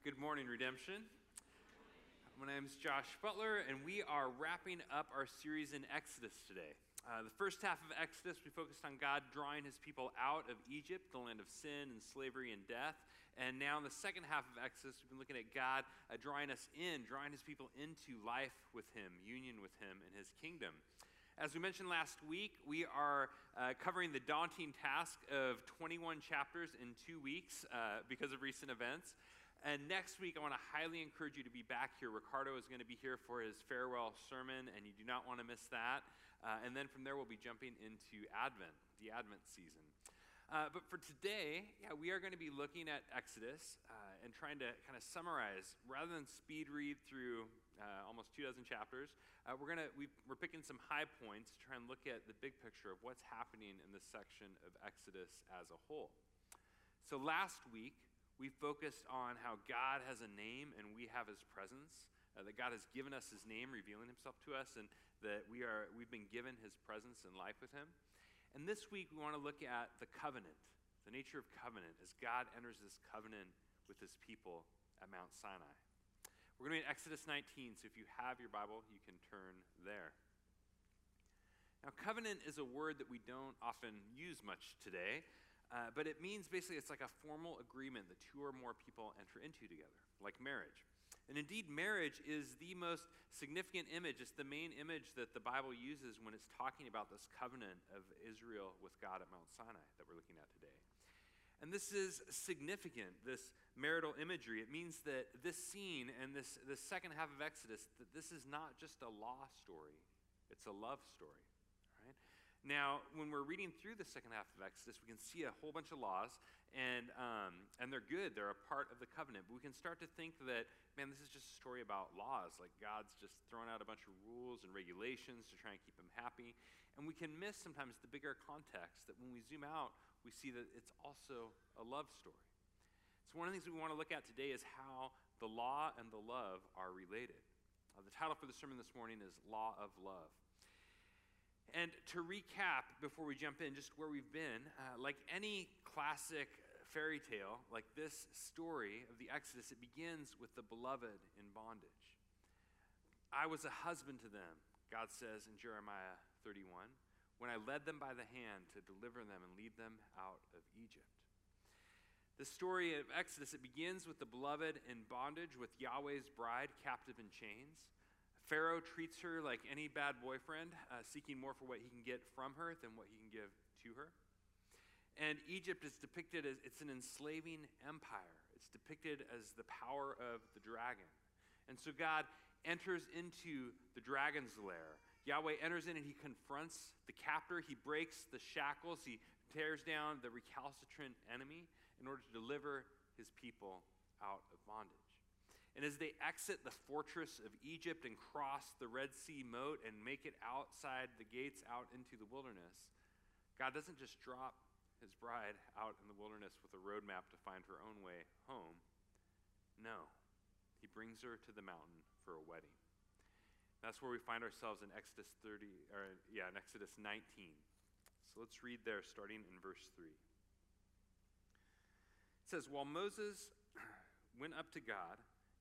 Good morning, Redemption. My name is Josh Butler, and we are wrapping up our series in Exodus today. Uh, the first half of Exodus, we focused on God drawing his people out of Egypt, the land of sin and slavery and death. And now, in the second half of Exodus, we've been looking at God uh, drawing us in, drawing his people into life with him, union with him, in his kingdom. As we mentioned last week, we are uh, covering the daunting task of 21 chapters in two weeks uh, because of recent events. And next week, I want to highly encourage you to be back here. Ricardo is going to be here for his farewell sermon, and you do not want to miss that. Uh, and then from there, we'll be jumping into Advent, the Advent season. Uh, but for today, yeah, we are going to be looking at Exodus uh, and trying to kind of summarize, rather than speed read through uh, almost two dozen chapters. Uh, we're gonna we are picking some high points to try and look at the big picture of what's happening in this section of Exodus as a whole. So last week we focused on how God has a name and we have his presence, uh, that God has given us his name, revealing himself to us, and that we are, we've been given his presence and life with him. And this week we want to look at the covenant, the nature of covenant, as God enters this covenant with his people at Mount Sinai. We're going to be in Exodus 19, so if you have your Bible, you can turn there. Now, covenant is a word that we don't often use much today. Uh, but it means basically it's like a formal agreement that two or more people enter into together, like marriage. And indeed, marriage is the most significant image. It's the main image that the Bible uses when it's talking about this covenant of Israel with God at Mount Sinai that we're looking at today. And this is significant, this marital imagery. It means that this scene and this, this second half of Exodus, that this is not just a law story, it's a love story. Now, when we're reading through the second half of Exodus, we can see a whole bunch of laws, and, um, and they're good. They're a part of the covenant. But we can start to think that, man, this is just a story about laws. Like God's just throwing out a bunch of rules and regulations to try and keep them happy. And we can miss sometimes the bigger context that when we zoom out, we see that it's also a love story. So, one of the things we want to look at today is how the law and the love are related. Uh, the title for the sermon this morning is Law of Love. And to recap before we jump in, just where we've been, uh, like any classic fairy tale, like this story of the Exodus, it begins with the beloved in bondage. I was a husband to them, God says in Jeremiah 31, when I led them by the hand to deliver them and lead them out of Egypt. The story of Exodus, it begins with the beloved in bondage, with Yahweh's bride captive in chains. Pharaoh treats her like any bad boyfriend, uh, seeking more for what he can get from her than what he can give to her. And Egypt is depicted as it's an enslaving empire. It's depicted as the power of the dragon. And so God enters into the dragon's lair. Yahweh enters in and he confronts the captor. He breaks the shackles. He tears down the recalcitrant enemy in order to deliver his people out of bondage. And as they exit the fortress of Egypt and cross the Red Sea moat and make it outside the gates out into the wilderness, God doesn't just drop his bride out in the wilderness with a roadmap to find her own way home. No, he brings her to the mountain for a wedding. That's where we find ourselves in Exodus 30, or yeah, in Exodus 19. So let's read there, starting in verse 3. It says, While Moses went up to God,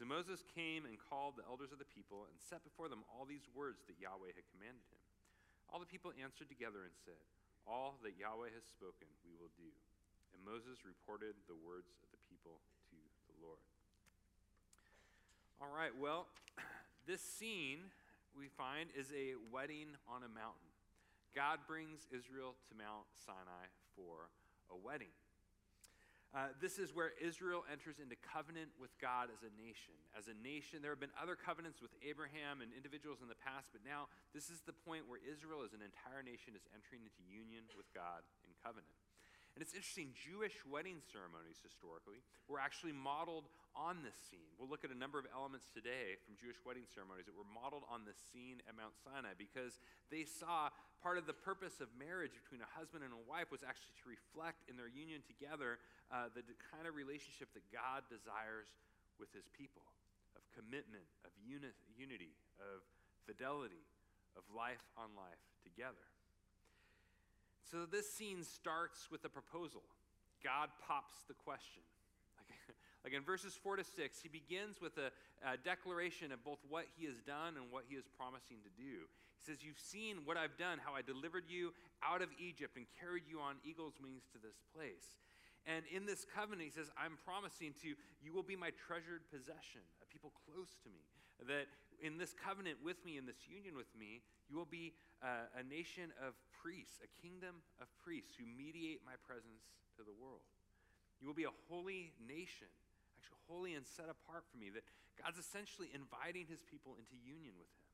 So Moses came and called the elders of the people and set before them all these words that Yahweh had commanded him. All the people answered together and said, All that Yahweh has spoken, we will do. And Moses reported the words of the people to the Lord. All right, well, this scene we find is a wedding on a mountain. God brings Israel to Mount Sinai for a wedding. Uh, this is where Israel enters into covenant with God as a nation. As a nation, there have been other covenants with Abraham and individuals in the past, but now this is the point where Israel, as an entire nation, is entering into union with God in covenant. And it's interesting, Jewish wedding ceremonies historically were actually modeled on this scene. We'll look at a number of elements today from Jewish wedding ceremonies that were modeled on the scene at Mount Sinai because they saw part of the purpose of marriage between a husband and a wife was actually to reflect in their union together uh, the kind of relationship that God desires with his people of commitment, of uni- unity, of fidelity, of life on life together. So this scene starts with a proposal. God pops the question. Like, like in verses 4 to 6, he begins with a, a, declaration of both what he has done and what he is promising to do. He says, You've seen what I've done, how I delivered you out of Egypt and carried you on eagle's wings to this place. And in this covenant, he says, I'm promising to you you will be my treasured possession, a people close to me. That in this covenant with me, in this union with me, you will be uh, a nation of priests, a kingdom of priests who mediate my presence to the world. You will be a holy nation, actually holy and set apart for me. That God's essentially inviting his people into union with him.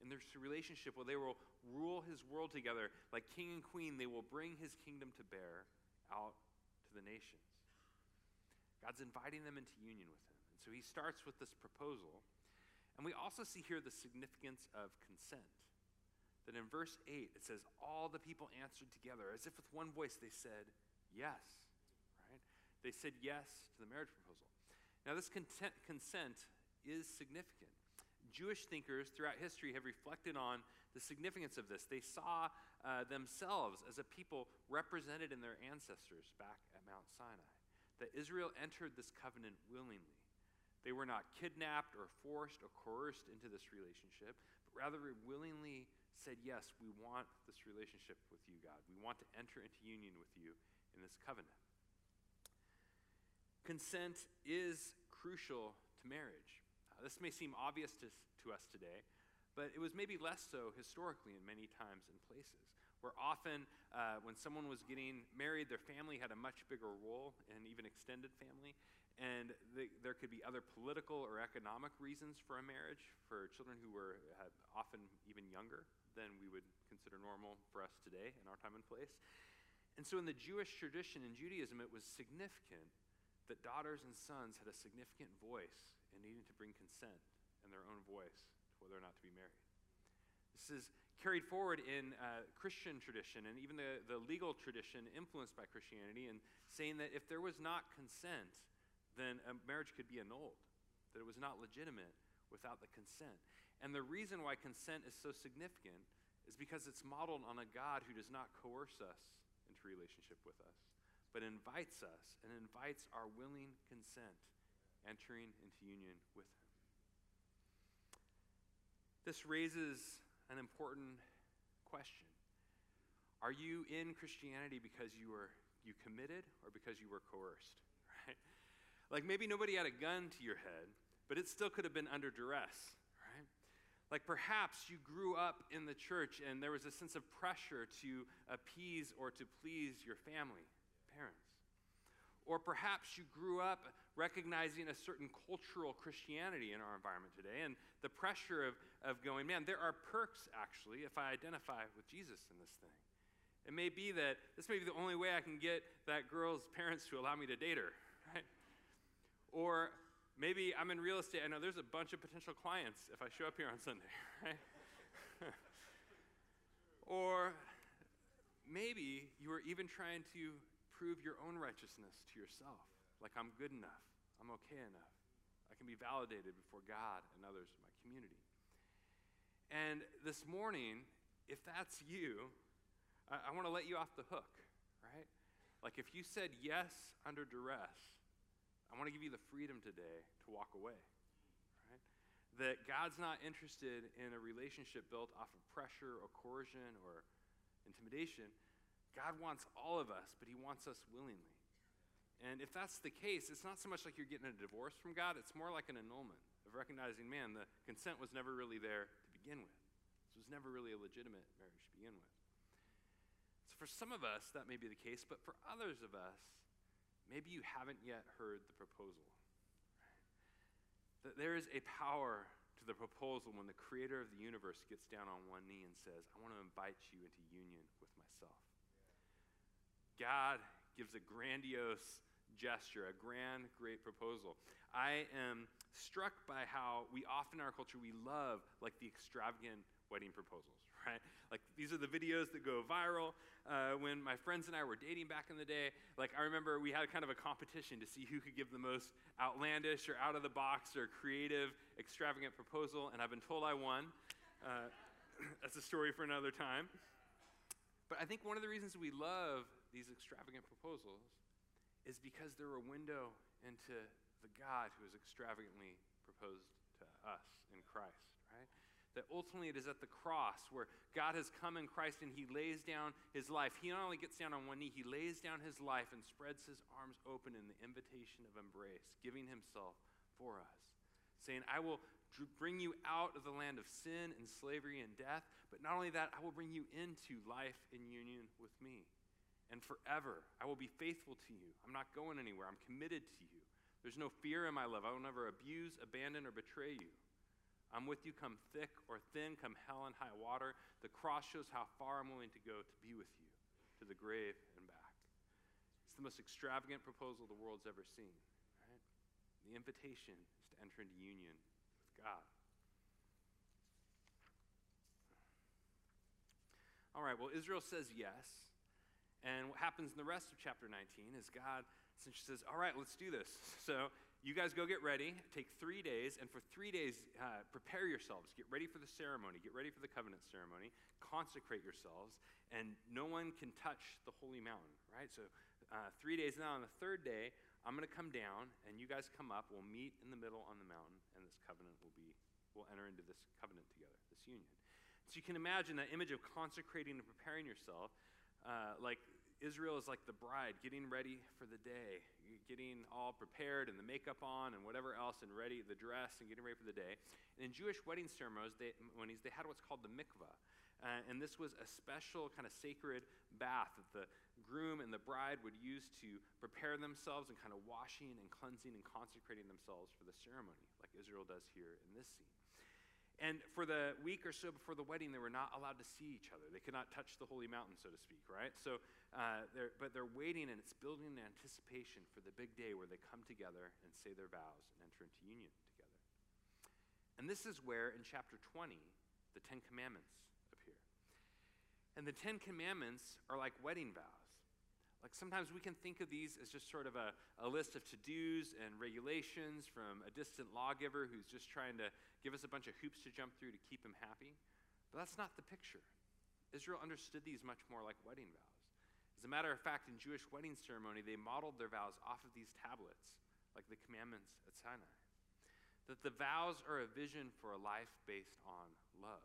In this relationship where they will rule his world together like king and queen, they will bring his kingdom to bear out to the nations. God's inviting them into union with him. And so he starts with this proposal. And we also see here the significance of consent that in verse 8 it says, All the people answered together, as if with one voice they said, Yes. Right? They said yes to the marriage proposal. Now, this content, consent is significant. Jewish thinkers throughout history have reflected on the significance of this. They saw uh, themselves as a people represented in their ancestors back at Mount Sinai, that Israel entered this covenant willingly. They were not kidnapped or forced or coerced into this relationship, but rather willingly said, Yes, we want this relationship with you, God. We want to enter into union with you in this covenant. Consent is crucial to marriage. Uh, this may seem obvious to, to us today, but it was maybe less so historically in many times and places. Where often, uh, when someone was getting married, their family had a much bigger role, and even extended family. And the, there could be other political or economic reasons for a marriage for children who were often even younger than we would consider normal for us today in our time and place. And so, in the Jewish tradition in Judaism, it was significant that daughters and sons had a significant voice in needing to bring consent and their own voice to whether or not to be married. This is carried forward in uh, Christian tradition and even the, the legal tradition influenced by Christianity, and saying that if there was not consent, then a marriage could be annulled, that it was not legitimate without the consent. And the reason why consent is so significant is because it's modeled on a God who does not coerce us into relationship with us, but invites us and invites our willing consent, entering into union with Him. This raises an important question. Are you in Christianity because you were you committed or because you were coerced? Right? Like maybe nobody had a gun to your head, but it still could have been under duress. Right? Like perhaps you grew up in the church and there was a sense of pressure to appease or to please your family, parents. Or perhaps you grew up recognizing a certain cultural Christianity in our environment today and the pressure of, of going, man, there are perks actually if I identify with Jesus in this thing. It may be that this may be the only way I can get that girl's parents to allow me to date her? Or Maybe I'm in real estate. I know there's a bunch of potential clients if I show up here on Sunday, right? or maybe you are even trying to prove your own righteousness to yourself. Like, I'm good enough, I'm okay enough, I can be validated before God and others in my community. And this morning, if that's you, I, I want to let you off the hook, right? Like, if you said yes under duress, I want to give you the freedom today to walk away. Right? That God's not interested in a relationship built off of pressure or coercion or intimidation. God wants all of us, but He wants us willingly. And if that's the case, it's not so much like you're getting a divorce from God, it's more like an annulment of recognizing, man, the consent was never really there to begin with. This was never really a legitimate marriage to begin with. So for some of us, that may be the case, but for others of us, maybe you haven't yet heard the proposal. That there is a power to the proposal when the creator of the universe gets down on one knee and says, I want to invite you into union with myself. God gives a grandiose gesture, a grand, great proposal. I am struck by how we often in our culture we love like the extravagant wedding proposals, right? Like these are the videos that go viral. Uh, when my friends and I were dating back in the day, like I remember we had kind of a competition to see who could give the most outlandish or out of the box or creative, extravagant proposal, and I've been told I won. Uh, that's a story for another time. But I think one of the reasons we love these extravagant proposals is because they're a window into the God who has extravagantly proposed to us in Christ? That ultimately it is at the cross where God has come in Christ and he lays down his life. He not only gets down on one knee, he lays down his life and spreads his arms open in the invitation of embrace, giving himself for us, saying, I will bring you out of the land of sin and slavery and death, but not only that, I will bring you into life in union with me. And forever, I will be faithful to you. I'm not going anywhere. I'm committed to you. There's no fear in my love. I will never abuse, abandon, or betray you. I'm with you, come thick or thin, come hell and high water. The cross shows how far I'm willing to go to be with you, to the grave and back. It's the most extravagant proposal the world's ever seen, right? The invitation is to enter into union with God. All right, well, Israel says yes. And what happens in the rest of chapter 19 is God essentially says, All right, let's do this. So you guys go get ready. Take three days, and for three days, uh, prepare yourselves. Get ready for the ceremony. Get ready for the covenant ceremony. Consecrate yourselves, and no one can touch the holy mountain, right? So, uh, three days now, on the third day, I'm going to come down, and you guys come up. We'll meet in the middle on the mountain, and this covenant will be, we'll enter into this covenant together, this union. So, you can imagine that image of consecrating and preparing yourself, uh, like Israel is like the bride getting ready for the day, getting all prepared and the makeup on and whatever else and ready, the dress and getting ready for the day. And in Jewish wedding ceremonies, they, they had what's called the mikvah. Uh, and this was a special kind of sacred bath that the groom and the bride would use to prepare themselves and kind of washing and cleansing and consecrating themselves for the ceremony, like Israel does here in this scene. And for the week or so before the wedding, they were not allowed to see each other. They could not touch the holy mountain, so to speak, right? So, uh, they're, but they're waiting, and it's building an anticipation for the big day where they come together and say their vows and enter into union together. And this is where, in chapter 20, the Ten Commandments appear. And the Ten Commandments are like wedding vows. Like sometimes we can think of these as just sort of a, a list of to dos and regulations from a distant lawgiver who's just trying to give us a bunch of hoops to jump through to keep him happy. But that's not the picture. Israel understood these much more like wedding vows. As a matter of fact, in Jewish wedding ceremony, they modeled their vows off of these tablets, like the commandments at Sinai. That the vows are a vision for a life based on love.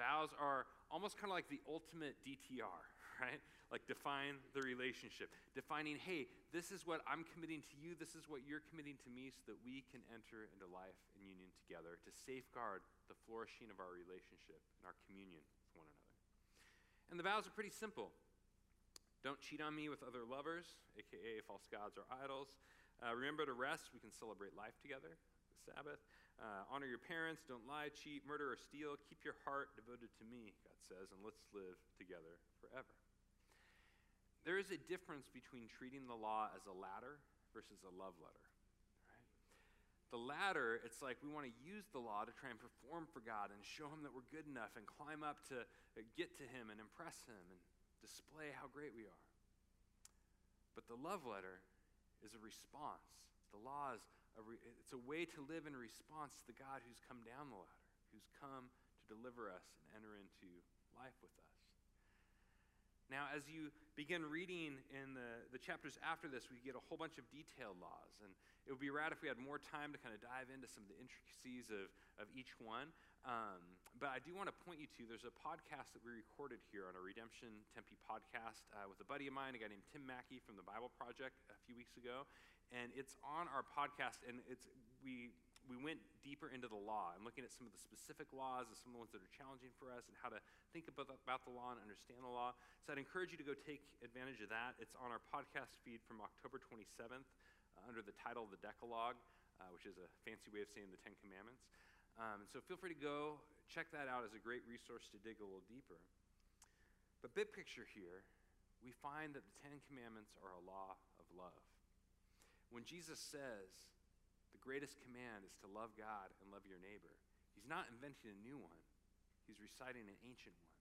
Vows are almost kind of like the ultimate DTR, right? Like define the relationship. Defining, hey, this is what I'm committing to you, this is what you're committing to me, so that we can enter into life and union together to safeguard the flourishing of our relationship and our communion with one another. And the vows are pretty simple. Don't cheat on me with other lovers, aka false gods or idols. Uh, remember to rest. We can celebrate life together, the Sabbath. Uh, honor your parents. Don't lie, cheat, murder, or steal. Keep your heart devoted to me, God says, and let's live together forever. There is a difference between treating the law as a ladder versus a love letter. The ladder, it's like we want to use the law to try and perform for God and show Him that we're good enough and climb up to uh, get to Him and impress Him and display how great we are. But the love letter is a response. The law is a re- it's a way to live in response to the God who's come down the ladder, who's come to deliver us and enter into life with us. Now, as you begin reading in the, the chapters after this, we get a whole bunch of detailed laws. And it would be rad if we had more time to kind of dive into some of the intricacies of, of each one. Um, but I do want to point you to there's a podcast that we recorded here on a Redemption Tempe podcast uh, with a buddy of mine, a guy named Tim Mackie from the Bible Project a few weeks ago. And it's on our podcast, and it's we we went deeper into the law and looking at some of the specific laws and some of the ones that are challenging for us and how to think about, about the law and understand the law. So I'd encourage you to go take advantage of that. It's on our podcast feed from October 27th uh, under the title The Decalogue, uh, which is a fancy way of saying the Ten Commandments. Um, so feel free to go check that out as a great resource to dig a little deeper. But big picture here, we find that the Ten Commandments are a law of love. When Jesus says greatest command is to love God and love your neighbor, he's not inventing a new one, he's reciting an ancient one.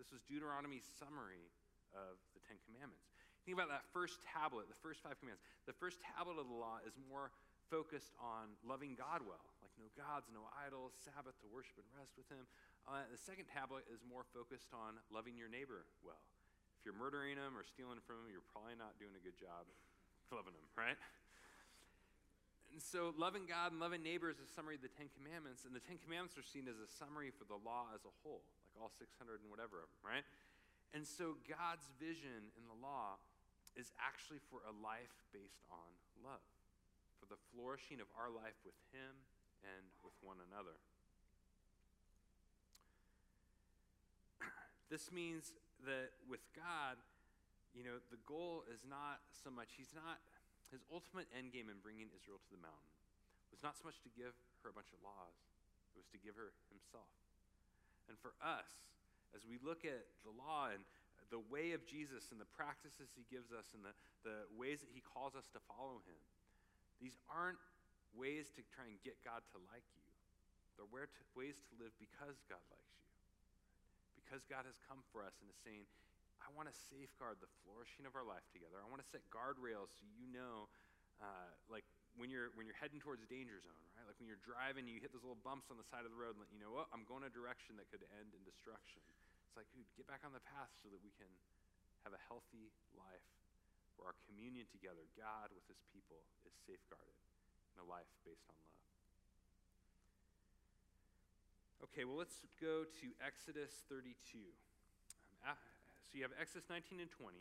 This was Deuteronomy's summary of the Ten Commandments. Think about that first tablet, the first five commands. The first tablet of the law is more focused on loving God well, like no gods, no idols, Sabbath to worship and rest with Him. Uh, the second tablet is more focused on loving your neighbor well. If you're murdering them or stealing from them, you're probably not doing a good job loving them, right? And so, loving God and loving neighbor is a summary of the Ten Commandments, and the Ten Commandments are seen as a summary for the law as a whole, like all 600 and whatever of them, right? And so, God's vision in the law is actually for a life based on love, for the flourishing of our life with Him and with one another. this means that with God, you know, the goal is not so much, He's not his ultimate end game in bringing Israel to the mountain was not so much to give her a bunch of laws, it was to give her himself. And for us, as we look at the law and the way of Jesus and the practices he gives us and the, the ways that he calls us to follow him, these aren't ways to try and get God to like you. They're ways to live because God likes you. Because God has come for us and is saying, I want to safeguard the flourishing of our life together. I want to set guardrails so you know, uh, like when you're when you're heading towards danger zone, right? Like when you're driving, you hit those little bumps on the side of the road, and let you know, oh, I'm going a direction that could end in destruction. It's like, dude, get back on the path so that we can have a healthy life where our communion together, God with His people, is safeguarded in a life based on love. Okay, well, let's go to Exodus 32. Um, so you have Exodus 19 and 20.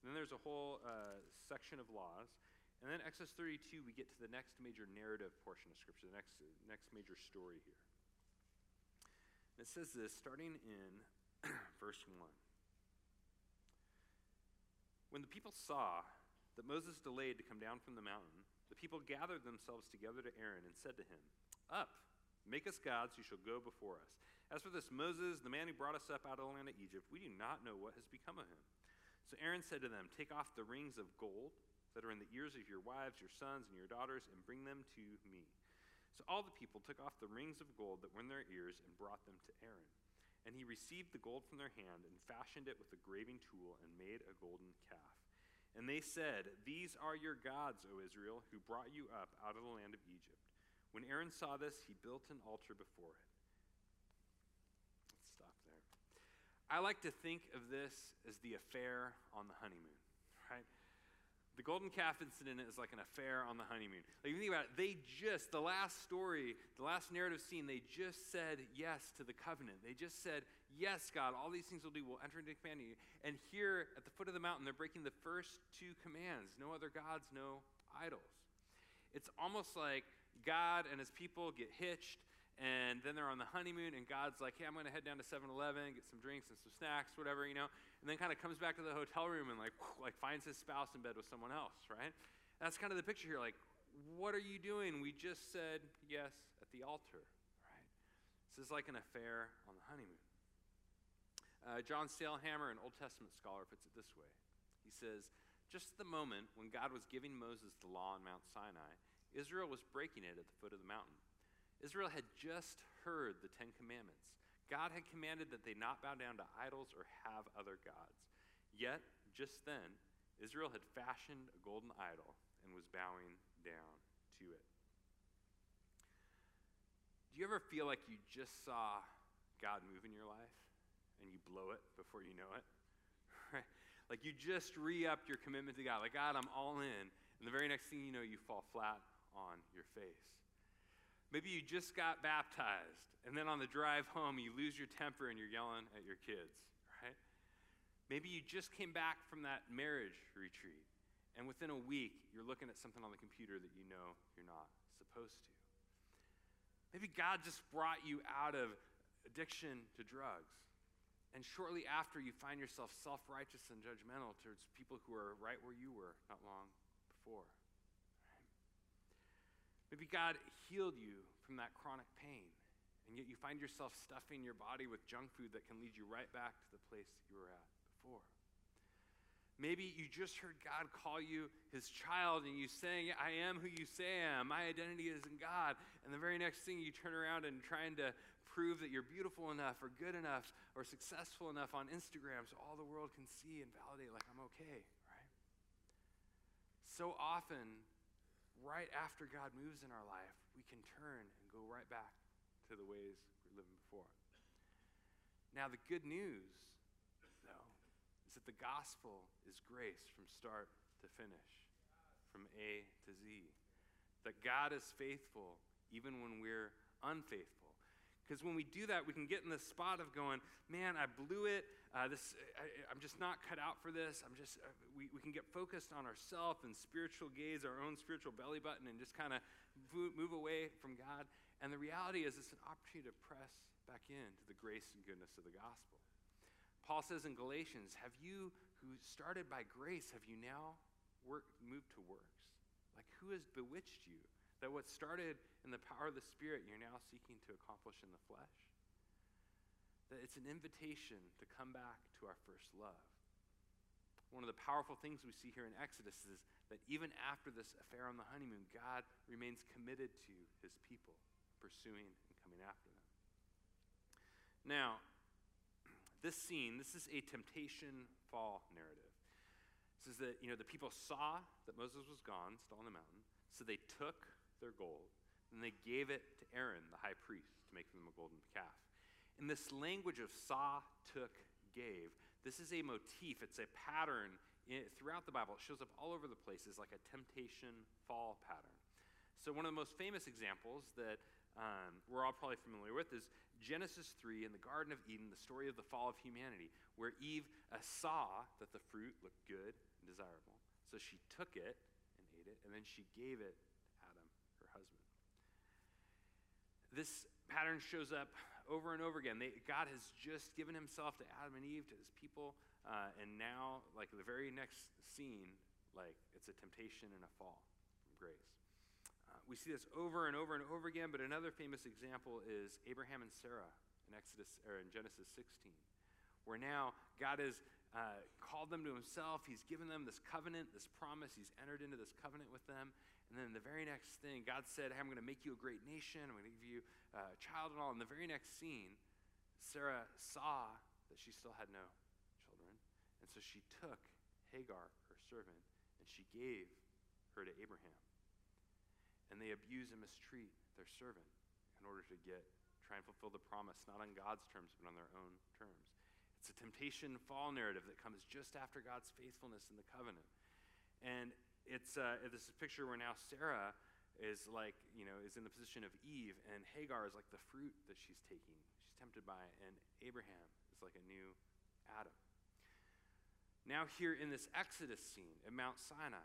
Then there's a whole uh, section of laws. And then Exodus 32, we get to the next major narrative portion of Scripture, the next, next major story here. And it says this, starting in verse 1. When the people saw that Moses delayed to come down from the mountain, the people gathered themselves together to Aaron and said to him, Up, make us gods who shall go before us. As for this Moses, the man who brought us up out of the land of Egypt, we do not know what has become of him. So Aaron said to them, Take off the rings of gold that are in the ears of your wives, your sons, and your daughters, and bring them to me. So all the people took off the rings of gold that were in their ears and brought them to Aaron. And he received the gold from their hand and fashioned it with a graving tool and made a golden calf. And they said, These are your gods, O Israel, who brought you up out of the land of Egypt. When Aaron saw this, he built an altar before it. I like to think of this as the affair on the honeymoon, right? The golden calf incident is like an affair on the honeymoon. Like you think about it, they just, the last story, the last narrative scene, they just said yes to the covenant. They just said, Yes, God, all these things will do. We'll enter into commanding. And here at the foot of the mountain, they're breaking the first two commands no other gods, no idols. It's almost like God and his people get hitched and then they're on the honeymoon, and God's like, hey, I'm going to head down to 7 Eleven, get some drinks and some snacks, whatever, you know, and then kind of comes back to the hotel room and like, like finds his spouse in bed with someone else, right? That's kind of the picture here. Like, what are you doing? We just said yes at the altar, right? This is like an affair on the honeymoon. Uh, John Sailhamer, an Old Testament scholar, puts it this way. He says, just the moment when God was giving Moses the law on Mount Sinai, Israel was breaking it at the foot of the mountain. Israel had just heard the Ten Commandments. God had commanded that they not bow down to idols or have other gods. Yet, just then, Israel had fashioned a golden idol and was bowing down to it. Do you ever feel like you just saw God move in your life and you blow it before you know it? Right? Like you just re upped your commitment to God. Like, God, I'm all in. And the very next thing you know, you fall flat on your face. Maybe you just got baptized, and then on the drive home, you lose your temper and you're yelling at your kids, right? Maybe you just came back from that marriage retreat, and within a week, you're looking at something on the computer that you know you're not supposed to. Maybe God just brought you out of addiction to drugs. And shortly after, you find yourself self righteous and judgmental towards people who are right where you were not long before. Maybe God healed you from that chronic pain, and yet you find yourself stuffing your body with junk food that can lead you right back to the place you were at before. Maybe you just heard God call you his child and you saying, I am who you say I am. My identity is in God. And the very next thing you turn around and trying to prove that you're beautiful enough or good enough or successful enough on Instagram so all the world can see and validate, like, I'm okay, right? So often, right after God moves in our life, we can turn and go right back to the ways we were living before. Now, the good news though, is that the gospel is grace from start to finish, from A to Z. That God is faithful even when we're unfaithful. Because when we do that, we can get in the spot of going, man, I blew it. Uh, this, I, am just not cut out for this. I'm just, uh, we, we can get focused on ourself and spiritual gaze, our own spiritual belly button, and just kind of move away from God. And the reality is, it's an opportunity to press back into the grace and goodness of the gospel. Paul says in Galatians, Have you who started by grace, have you now work, moved to works? Like, who has bewitched you? That what started in the power of the Spirit, you're now seeking to accomplish in the flesh? That it's an invitation to come back to our first love. One of the powerful things we see here in Exodus is that even after this affair on the honeymoon, God remains committed to his people, pursuing and coming after them. Now, this scene, this is a temptation fall narrative. This is that, you know, the people saw that Moses was gone, still on the mountain, so they took their gold and they gave it to Aaron, the high priest, to make them a golden calf. In this language of saw, took, gave, this is a motif, it's a pattern throughout the Bible. It shows up all over the place as like a temptation fall pattern. So, one of the most famous examples that um, we're all probably familiar with is Genesis 3 in the Garden of Eden, the story of the fall of humanity, where Eve uh, saw that the fruit looked good and desirable. So she took it and ate it, and then she gave it to Adam, her husband. This pattern shows up over and over again. They, God has just given himself to Adam and Eve, to his people, uh, and now, like the very next scene, like it's a temptation and a fall from grace we see this over and over and over again, but another famous example is Abraham and Sarah in Exodus or in Genesis 16, where now God has uh, called them to himself. He's given them this covenant, this promise. He's entered into this covenant with them. And then the very next thing, God said, hey, I'm going to make you a great nation. I'm going to give you uh, a child and all. In the very next scene, Sarah saw that she still had no children. And so she took Hagar, her servant, and she gave her to Abraham and they abuse and mistreat their servant in order to get try and fulfill the promise not on God's terms but on their own terms. It's a temptation fall narrative that comes just after God's faithfulness in the covenant. And it's uh, this picture where now Sarah is like, you know, is in the position of Eve, and Hagar is like the fruit that she's taking. She's tempted by and Abraham is like a new Adam. Now, here in this Exodus scene at Mount Sinai,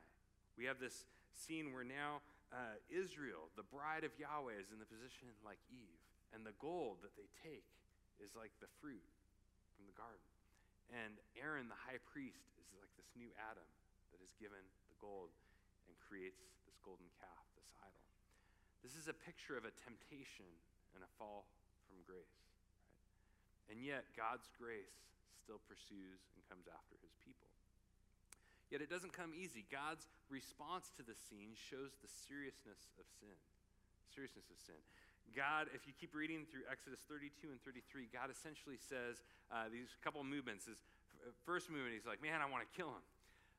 we have this scene where now uh, Israel, the bride of Yahweh, is in the position like Eve, and the gold that they take is like the fruit from the garden. And Aaron, the high priest, is like this new Adam that is given gold and creates this golden calf, this idol. This is a picture of a temptation and a fall from grace. Right? And yet, God's grace still pursues and comes after his people. Yet it doesn't come easy. God's response to the scene shows the seriousness of sin. Seriousness of sin. God, if you keep reading through Exodus 32 and 33, God essentially says uh, these couple movements. Is first movement, he's like, "Man, I want to kill him."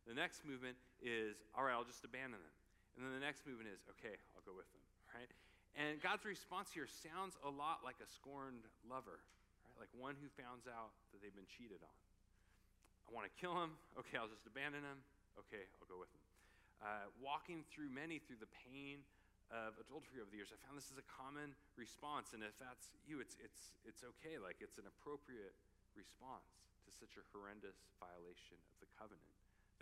The next movement is, "All right, I'll just abandon them." And then the next movement is, "Okay, I'll go with them." Right? And God's response here sounds a lot like a scorned lover, right? Like one who finds out that they've been cheated on. I want to kill him. Okay, I'll just abandon him. Okay, I'll go with him. Uh, walking through many through the pain of adultery over the years, I found this is a common response. And if that's you, it's, it's, it's okay. Like, it's an appropriate response to such a horrendous violation of the covenant.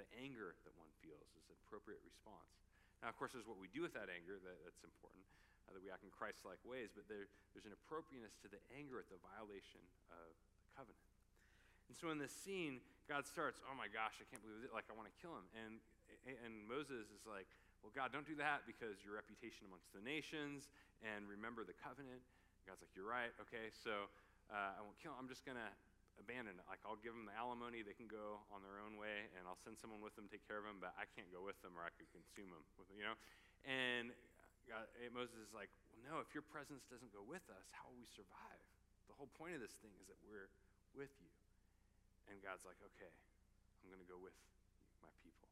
The anger that one feels is an appropriate response. Now, of course, there's what we do with that anger that, that's important, uh, that we act in Christ like ways, but there, there's an appropriateness to the anger at the violation of the covenant. And so in this scene, God starts, oh my gosh, I can't believe it. Like, I want to kill him. And, and Moses is like, well, God, don't do that because your reputation amongst the nations and remember the covenant. God's like, you're right. Okay, so uh, I won't kill him. I'm just going to abandon it. Like, I'll give them the alimony, they can go on their own way, and I'll send someone with them to take care of them, but I can't go with them or I could consume them, with, you know? And God, Moses is like, well, no, if your presence doesn't go with us, how will we survive? The whole point of this thing is that we're with you. And God's like, okay, I'm going to go with my people.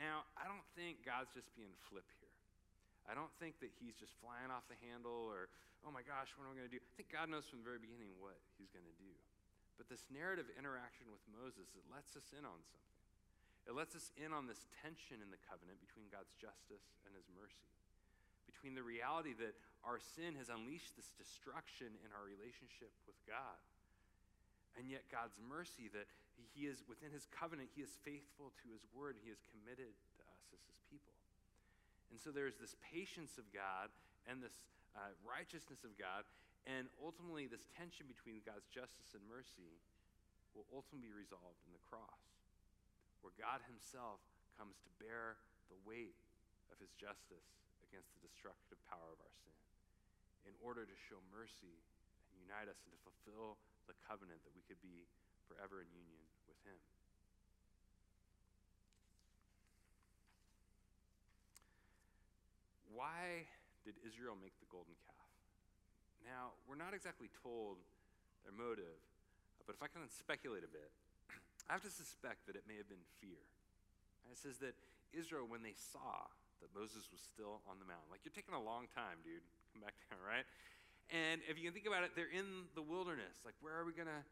Now, I don't think God's just being flip here. I don't think that he's just flying off the handle or, oh my gosh, what am I going to do? I think God knows from the very beginning what he's going to do. But this narrative interaction with Moses, it lets us in on something. It lets us in on this tension in the covenant between God's justice and his mercy, between the reality that our sin has unleashed this destruction in our relationship with God, and yet God's mercy that he is within his covenant, he is faithful to his word, he is committed to us as his people. And so there's this patience of God and this uh, righteousness of God, and ultimately this tension between God's justice and mercy will ultimately be resolved in the cross where God Himself comes to bear the weight of His justice against the destructive power of our sin in order to show mercy and unite us and to fulfill the covenant that we could be forever in union with Him. Why did Israel make the golden calf? Now, we're not exactly told their motive, but if I can speculate a bit, I have to suspect that it may have been fear. It says that Israel, when they saw that Moses was still on the mountain, like you're taking a long time, dude, come back down, right? And if you can think about it, they're in the wilderness. Like, where are we going to,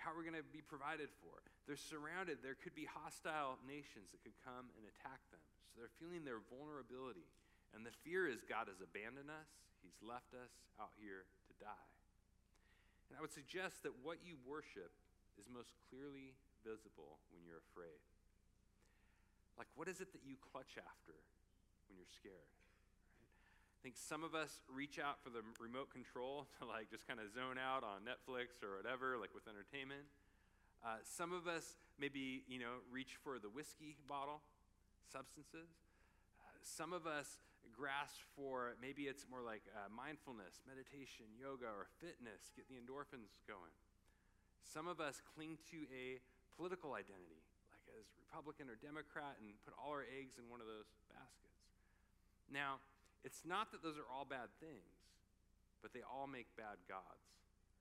how are we going to be provided for? They're surrounded. There could be hostile nations that could come and attack them. So they're feeling their vulnerability. And the fear is God has abandoned us, He's left us out here to die. And I would suggest that what you worship is most clearly visible when you're afraid? Like, what is it that you clutch after when you're scared? I think some of us reach out for the remote control to, like, just kind of zone out on Netflix or whatever, like with entertainment. Uh, some of us maybe, you know, reach for the whiskey bottle, substances. Uh, some of us grasp for maybe it's more like uh, mindfulness, meditation, yoga, or fitness, get the endorphins going. Some of us cling to a political identity, like as Republican or Democrat, and put all our eggs in one of those baskets. Now, it's not that those are all bad things, but they all make bad gods.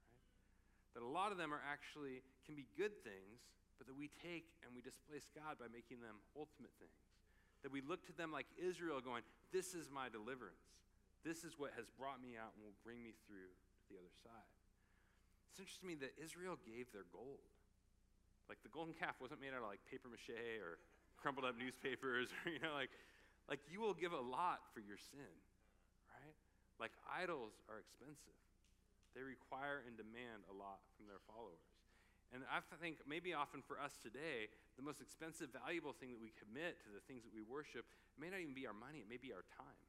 Right? That a lot of them are actually can be good things, but that we take and we displace God by making them ultimate things. That we look to them like Israel, going, This is my deliverance. This is what has brought me out and will bring me through to the other side. It's interesting to me that Israel gave their gold. Like the golden calf wasn't made out of like paper mache or crumpled up newspapers or, you know, like, like you will give a lot for your sin, right? Like idols are expensive. They require and demand a lot from their followers. And I think maybe often for us today, the most expensive, valuable thing that we commit to the things that we worship may not even be our money, it may be our time.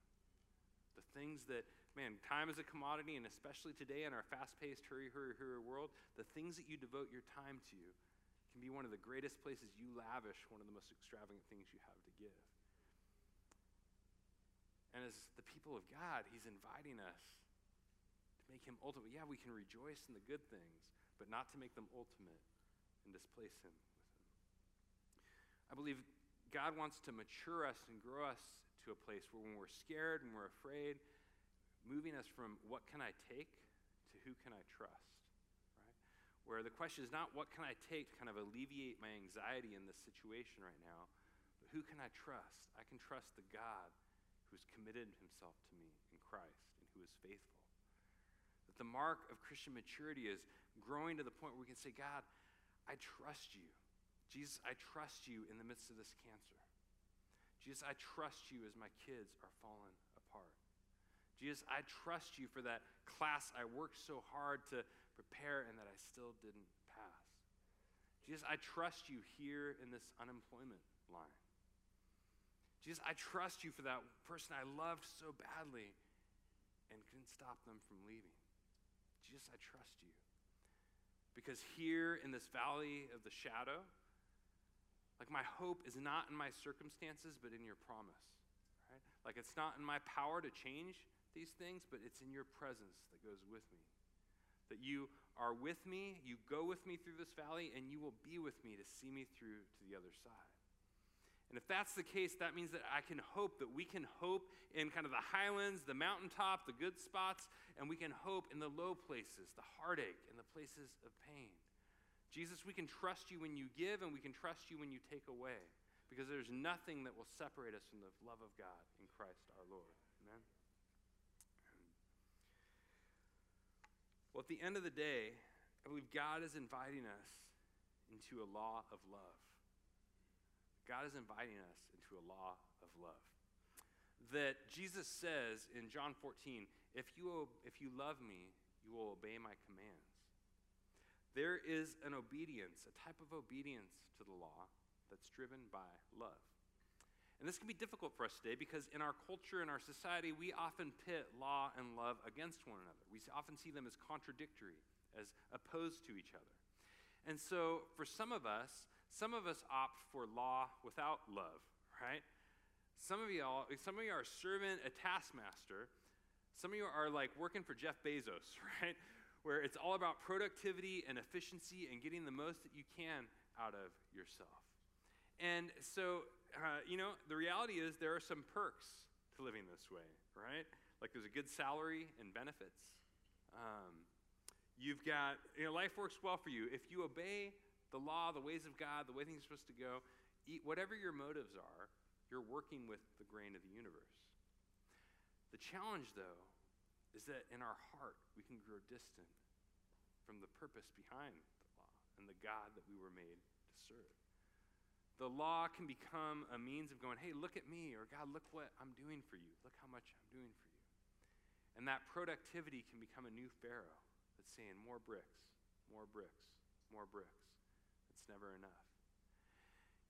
The things that, man, time is a commodity, and especially today in our fast paced, hurry, hurry, hurry world, the things that you devote your time to can be one of the greatest places you lavish one of the most extravagant things you have to give. And as the people of God, He's inviting us to make Him ultimate. Yeah, we can rejoice in the good things, but not to make them ultimate and displace Him with them. I believe God wants to mature us and grow us to a place where when we're scared and we're afraid, moving us from what can I take to who can I trust right? where the question is not what can I take to kind of alleviate my anxiety in this situation right now, but who can I trust? I can trust the God who's committed himself to me in Christ and who is faithful. That the mark of Christian maturity is growing to the point where we can say, God, I trust you. Jesus, I trust you in the midst of this cancer. Jesus, I trust you as my kids are falling apart. Jesus, I trust you for that class I worked so hard to prepare and that I still didn't pass. Jesus, I trust you here in this unemployment line. Jesus, I trust you for that person I loved so badly and couldn't stop them from leaving. Jesus, I trust you. Because here in this valley of the shadow, like my hope is not in my circumstances, but in your promise. Right? Like it's not in my power to change these things, but it's in your presence that goes with me that you are with me, you go with me through this valley, and you will be with me to see me through to the other side. And if that's the case, that means that I can hope, that we can hope in kind of the highlands, the mountaintop, the good spots, and we can hope in the low places, the heartache, and the places of pain. Jesus, we can trust you when you give, and we can trust you when you take away, because there's nothing that will separate us from the love of God in Christ our Lord. Amen? Well, at the end of the day, I believe God is inviting us into a law of love. God is inviting us into a law of love. That Jesus says in John 14, if you, if you love me, you will obey my commands. There is an obedience, a type of obedience to the law that's driven by love. And this can be difficult for us today because in our culture, in our society, we often pit law and love against one another. We often see them as contradictory, as opposed to each other. And so for some of us, some of us opt for law without love, right? Some of you all, some of you are a servant, a taskmaster. Some of you are like working for Jeff Bezos, right? Where it's all about productivity and efficiency and getting the most that you can out of yourself. And so, uh, you know, the reality is there are some perks to living this way, right? Like there's a good salary and benefits. Um, you've got, you know, life works well for you. If you obey the law, the ways of God, the way things are supposed to go, whatever your motives are, you're working with the grain of the universe. The challenge, though, is that in our heart, we can grow distant from the purpose behind the law and the God that we were made to serve. The law can become a means of going, hey, look at me, or God, look what I'm doing for you. Look how much I'm doing for you. And that productivity can become a new Pharaoh that's saying, more bricks, more bricks, more bricks. It's never enough.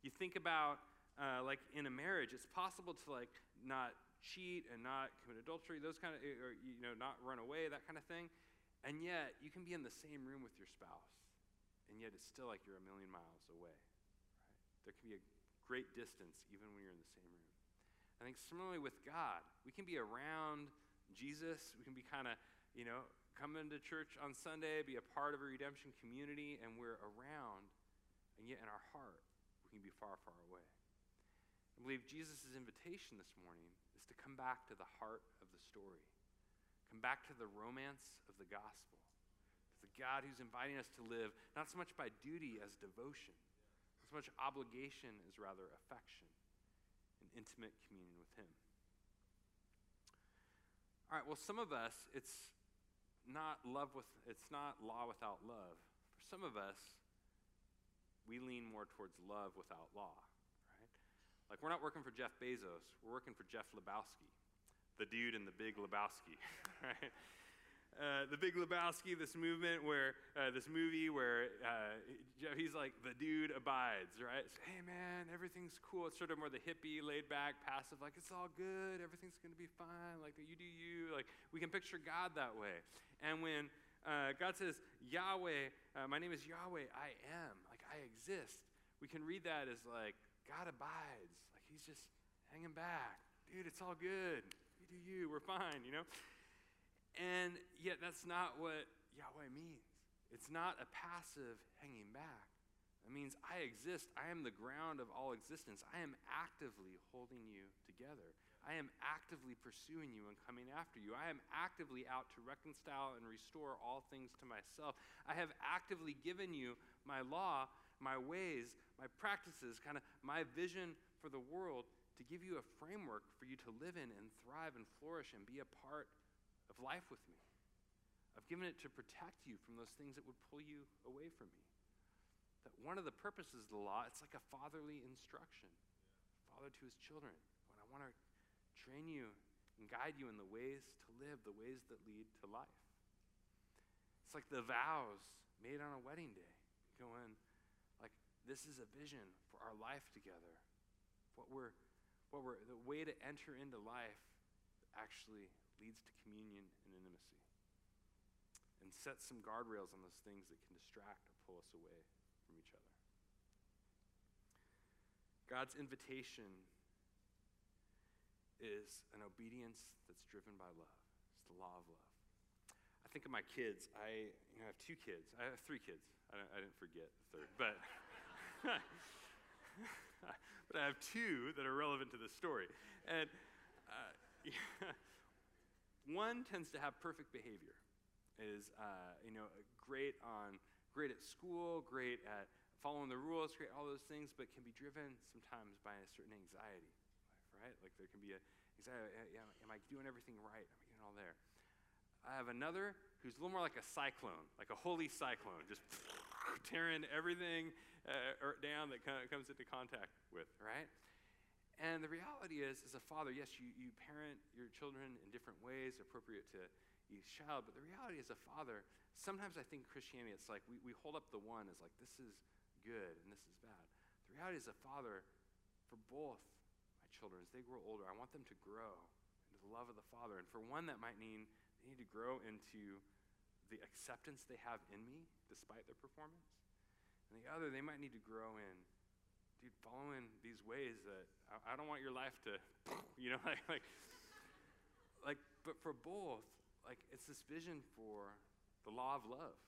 You think about, uh, like in a marriage, it's possible to like not cheat and not commit adultery, those kind of, or you know, not run away, that kind of thing. And yet, you can be in the same room with your spouse, and yet it's still like you're a million miles away. Right? There can be a great distance even when you're in the same room. I think similarly with God, we can be around Jesus. We can be kind of, you know, come into church on Sunday, be a part of a redemption community, and we're around and yet in our heart, we can be far, far away. I believe Jesus' invitation this morning is to come back to the heart of the story, come back to the romance of the gospel, to the God who's inviting us to live not so much by duty as devotion, as much obligation as rather affection and intimate communion with Him. All right, well, some of us, it's not love with, it's not law without love. For some of us, we lean more towards love without law, right? Like, we're not working for Jeff Bezos, we're working for Jeff Lebowski, the dude in the big Lebowski, right? Uh, the Big Lebowski, this movement where, uh, this movie where uh, he's like, the dude abides, right? So, hey man, everything's cool. It's sort of more the hippie, laid back, passive, like, it's all good, everything's gonna be fine, like, you do you. Like, we can picture God that way. And when uh, God says, Yahweh, uh, my name is Yahweh, I am, I exist. We can read that as like, God abides. Like he's just hanging back. Dude, it's all good. You do you. We're fine, you know? And yet, that's not what Yahweh means. It's not a passive hanging back. It means I exist. I am the ground of all existence. I am actively holding you together. I am actively pursuing you and coming after you. I am actively out to reconcile and restore all things to myself. I have actively given you my law my ways, my practices, kind of my vision for the world to give you a framework for you to live in and thrive and flourish and be a part of life with me. I've given it to protect you from those things that would pull you away from me. That one of the purposes of the law, it's like a fatherly instruction. Father to his children. When I want to train you and guide you in the ways to live, the ways that lead to life. It's like the vows made on a wedding day. You go in, this is a vision for our life together. What we're, what we're, the way to enter into life actually leads to communion and intimacy. And set some guardrails on those things that can distract or pull us away from each other. God's invitation is an obedience that's driven by love. It's the law of love I think of my kids. I, you know, I have two kids. I have three kids. I, I didn't forget the third, but but I have two that are relevant to this story. And uh, one tends to have perfect behavior, is uh, you know great on great at school, great at following the rules, great all those things, but can be driven sometimes by a certain anxiety, right? Like there can be a anxiety. Yeah, am I doing everything right? Am I getting all there? I have another who's a little more like a cyclone, like a holy cyclone, just tearing everything uh, down that comes into contact with, right? And the reality is, as a father, yes, you, you parent your children in different ways appropriate to each child, but the reality as a father, sometimes I think Christianity, it's like we, we hold up the one as like, this is good and this is bad. The reality is, a father, for both my children, as they grow older, I want them to grow into the love of the Father. And for one, that might mean they need to grow into the acceptance they have in me despite their performance. And the other, they might need to grow in, dude, following these ways that I, I don't want your life to, you know, like, like, like, but for both, like, it's this vision for the law of love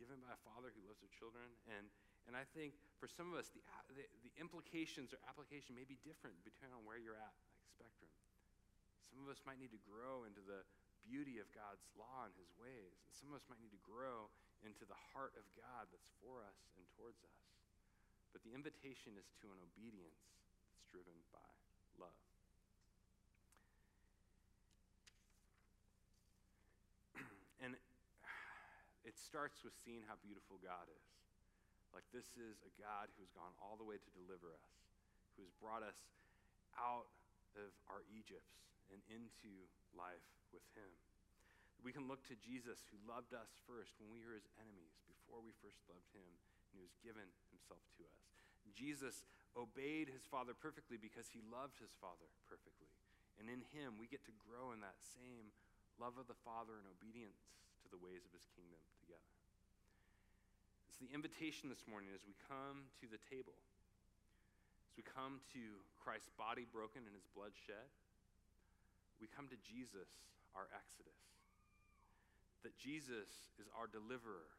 given by a father who loves their children. And, and I think for some of us, the, the, the implications or application may be different depending on where you're at, like spectrum. Some of us might need to grow into the beauty of God's law and his ways. And some of us might need to grow into the heart of God that's for us and towards us. But the invitation is to an obedience that's driven by love. and it starts with seeing how beautiful God is. Like, this is a God who's gone all the way to deliver us, who has brought us out of our Egypts and into life with Him. We can look to Jesus, who loved us first when we were His enemies, before we first loved Him, and He was given Himself to us. Jesus obeyed His Father perfectly because He loved His Father perfectly. And in Him, we get to grow in that same love of the Father and obedience to the ways of His kingdom together. It's the invitation this morning as we come to the table, as we come to Christ's body broken and His blood shed we come to Jesus, our Exodus. That Jesus is our deliverer,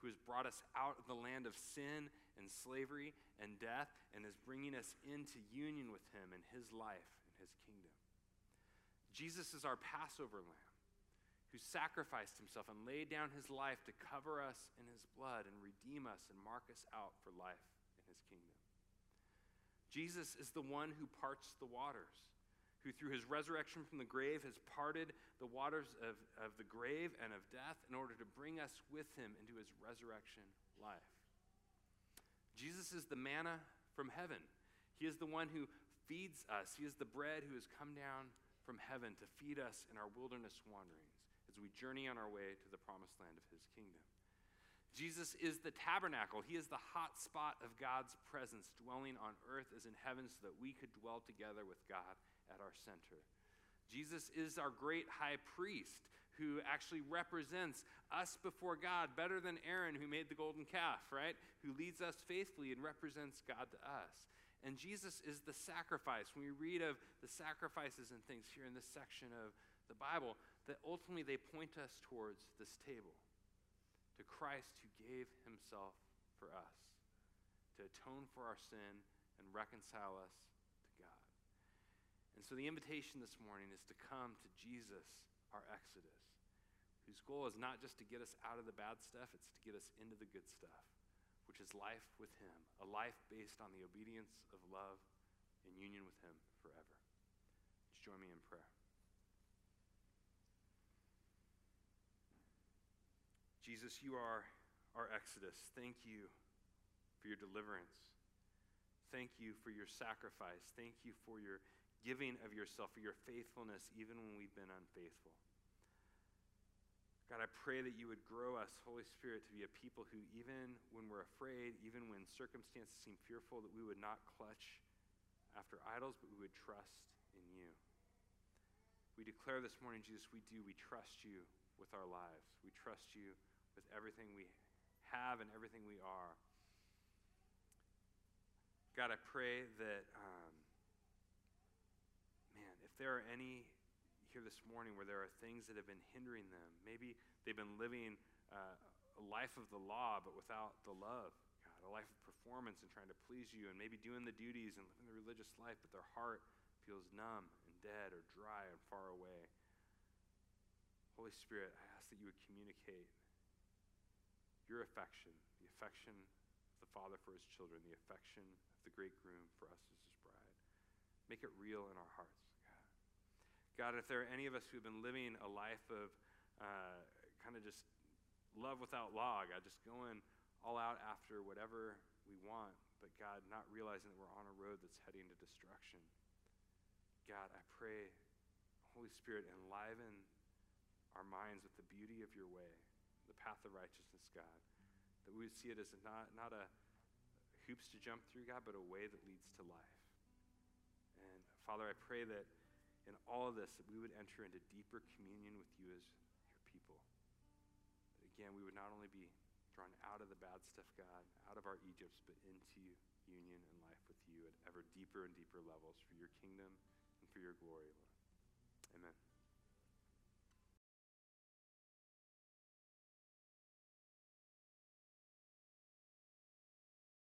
who has brought us out of the land of sin and slavery and death and is bringing us into union with him and his life and his kingdom. Jesus is our Passover lamb who sacrificed himself and laid down his life to cover us in his blood and redeem us and mark us out for life in his kingdom. Jesus is the one who parts the waters who through his resurrection from the grave has parted the waters of, of the grave and of death in order to bring us with him into his resurrection life. Jesus is the manna from heaven. He is the one who feeds us. He is the bread who has come down from heaven to feed us in our wilderness wanderings as we journey on our way to the promised land of his kingdom. Jesus is the tabernacle. He is the hot spot of God's presence dwelling on earth as in heaven so that we could dwell together with God at our center. Jesus is our great high priest who actually represents us before God better than Aaron, who made the golden calf, right? Who leads us faithfully and represents God to us. And Jesus is the sacrifice. When we read of the sacrifices and things here in this section of the Bible, that ultimately they point us towards this table, to Christ who gave himself for us, to atone for our sin and reconcile us and so the invitation this morning is to come to Jesus, our Exodus, whose goal is not just to get us out of the bad stuff, it's to get us into the good stuff, which is life with Him, a life based on the obedience of love and union with Him forever. Just join me in prayer. Jesus, you are our Exodus. Thank you for your deliverance. Thank you for your sacrifice. Thank you for your giving of yourself, for your faithfulness, even when we've been unfaithful. God, I pray that you would grow us, Holy Spirit, to be a people who, even when we're afraid, even when circumstances seem fearful, that we would not clutch after idols, but we would trust in you. We declare this morning, Jesus, we do. We trust you with our lives. We trust you with everything we have and everything we are. God, I pray that. Um, there are any here this morning where there are things that have been hindering them. Maybe they've been living uh, a life of the law, but without the love, God, a life of performance and trying to please you, and maybe doing the duties and living the religious life, but their heart feels numb and dead or dry and far away. Holy Spirit, I ask that you would communicate your affection, the affection of the Father for his children, the affection of the great groom for us as his bride. Make it real in our hearts, God. If there are any of us who have been living a life of uh, kind of just love without law, God, just going all out after whatever we want, but God, not realizing that we're on a road that's heading to destruction. God, I pray, Holy Spirit, enliven our minds with the beauty of your way, the path of righteousness, God. That we would see it as not, not a hoops to jump through, God, but a way that leads to life. And Father, I pray that in all of this, that we would enter into deeper communion with you as your people. That again, we would not only be drawn out of the bad stuff, God, out of our Egypts, but into union and life with you at ever deeper and deeper levels for your kingdom and for your glory, Lord. Amen.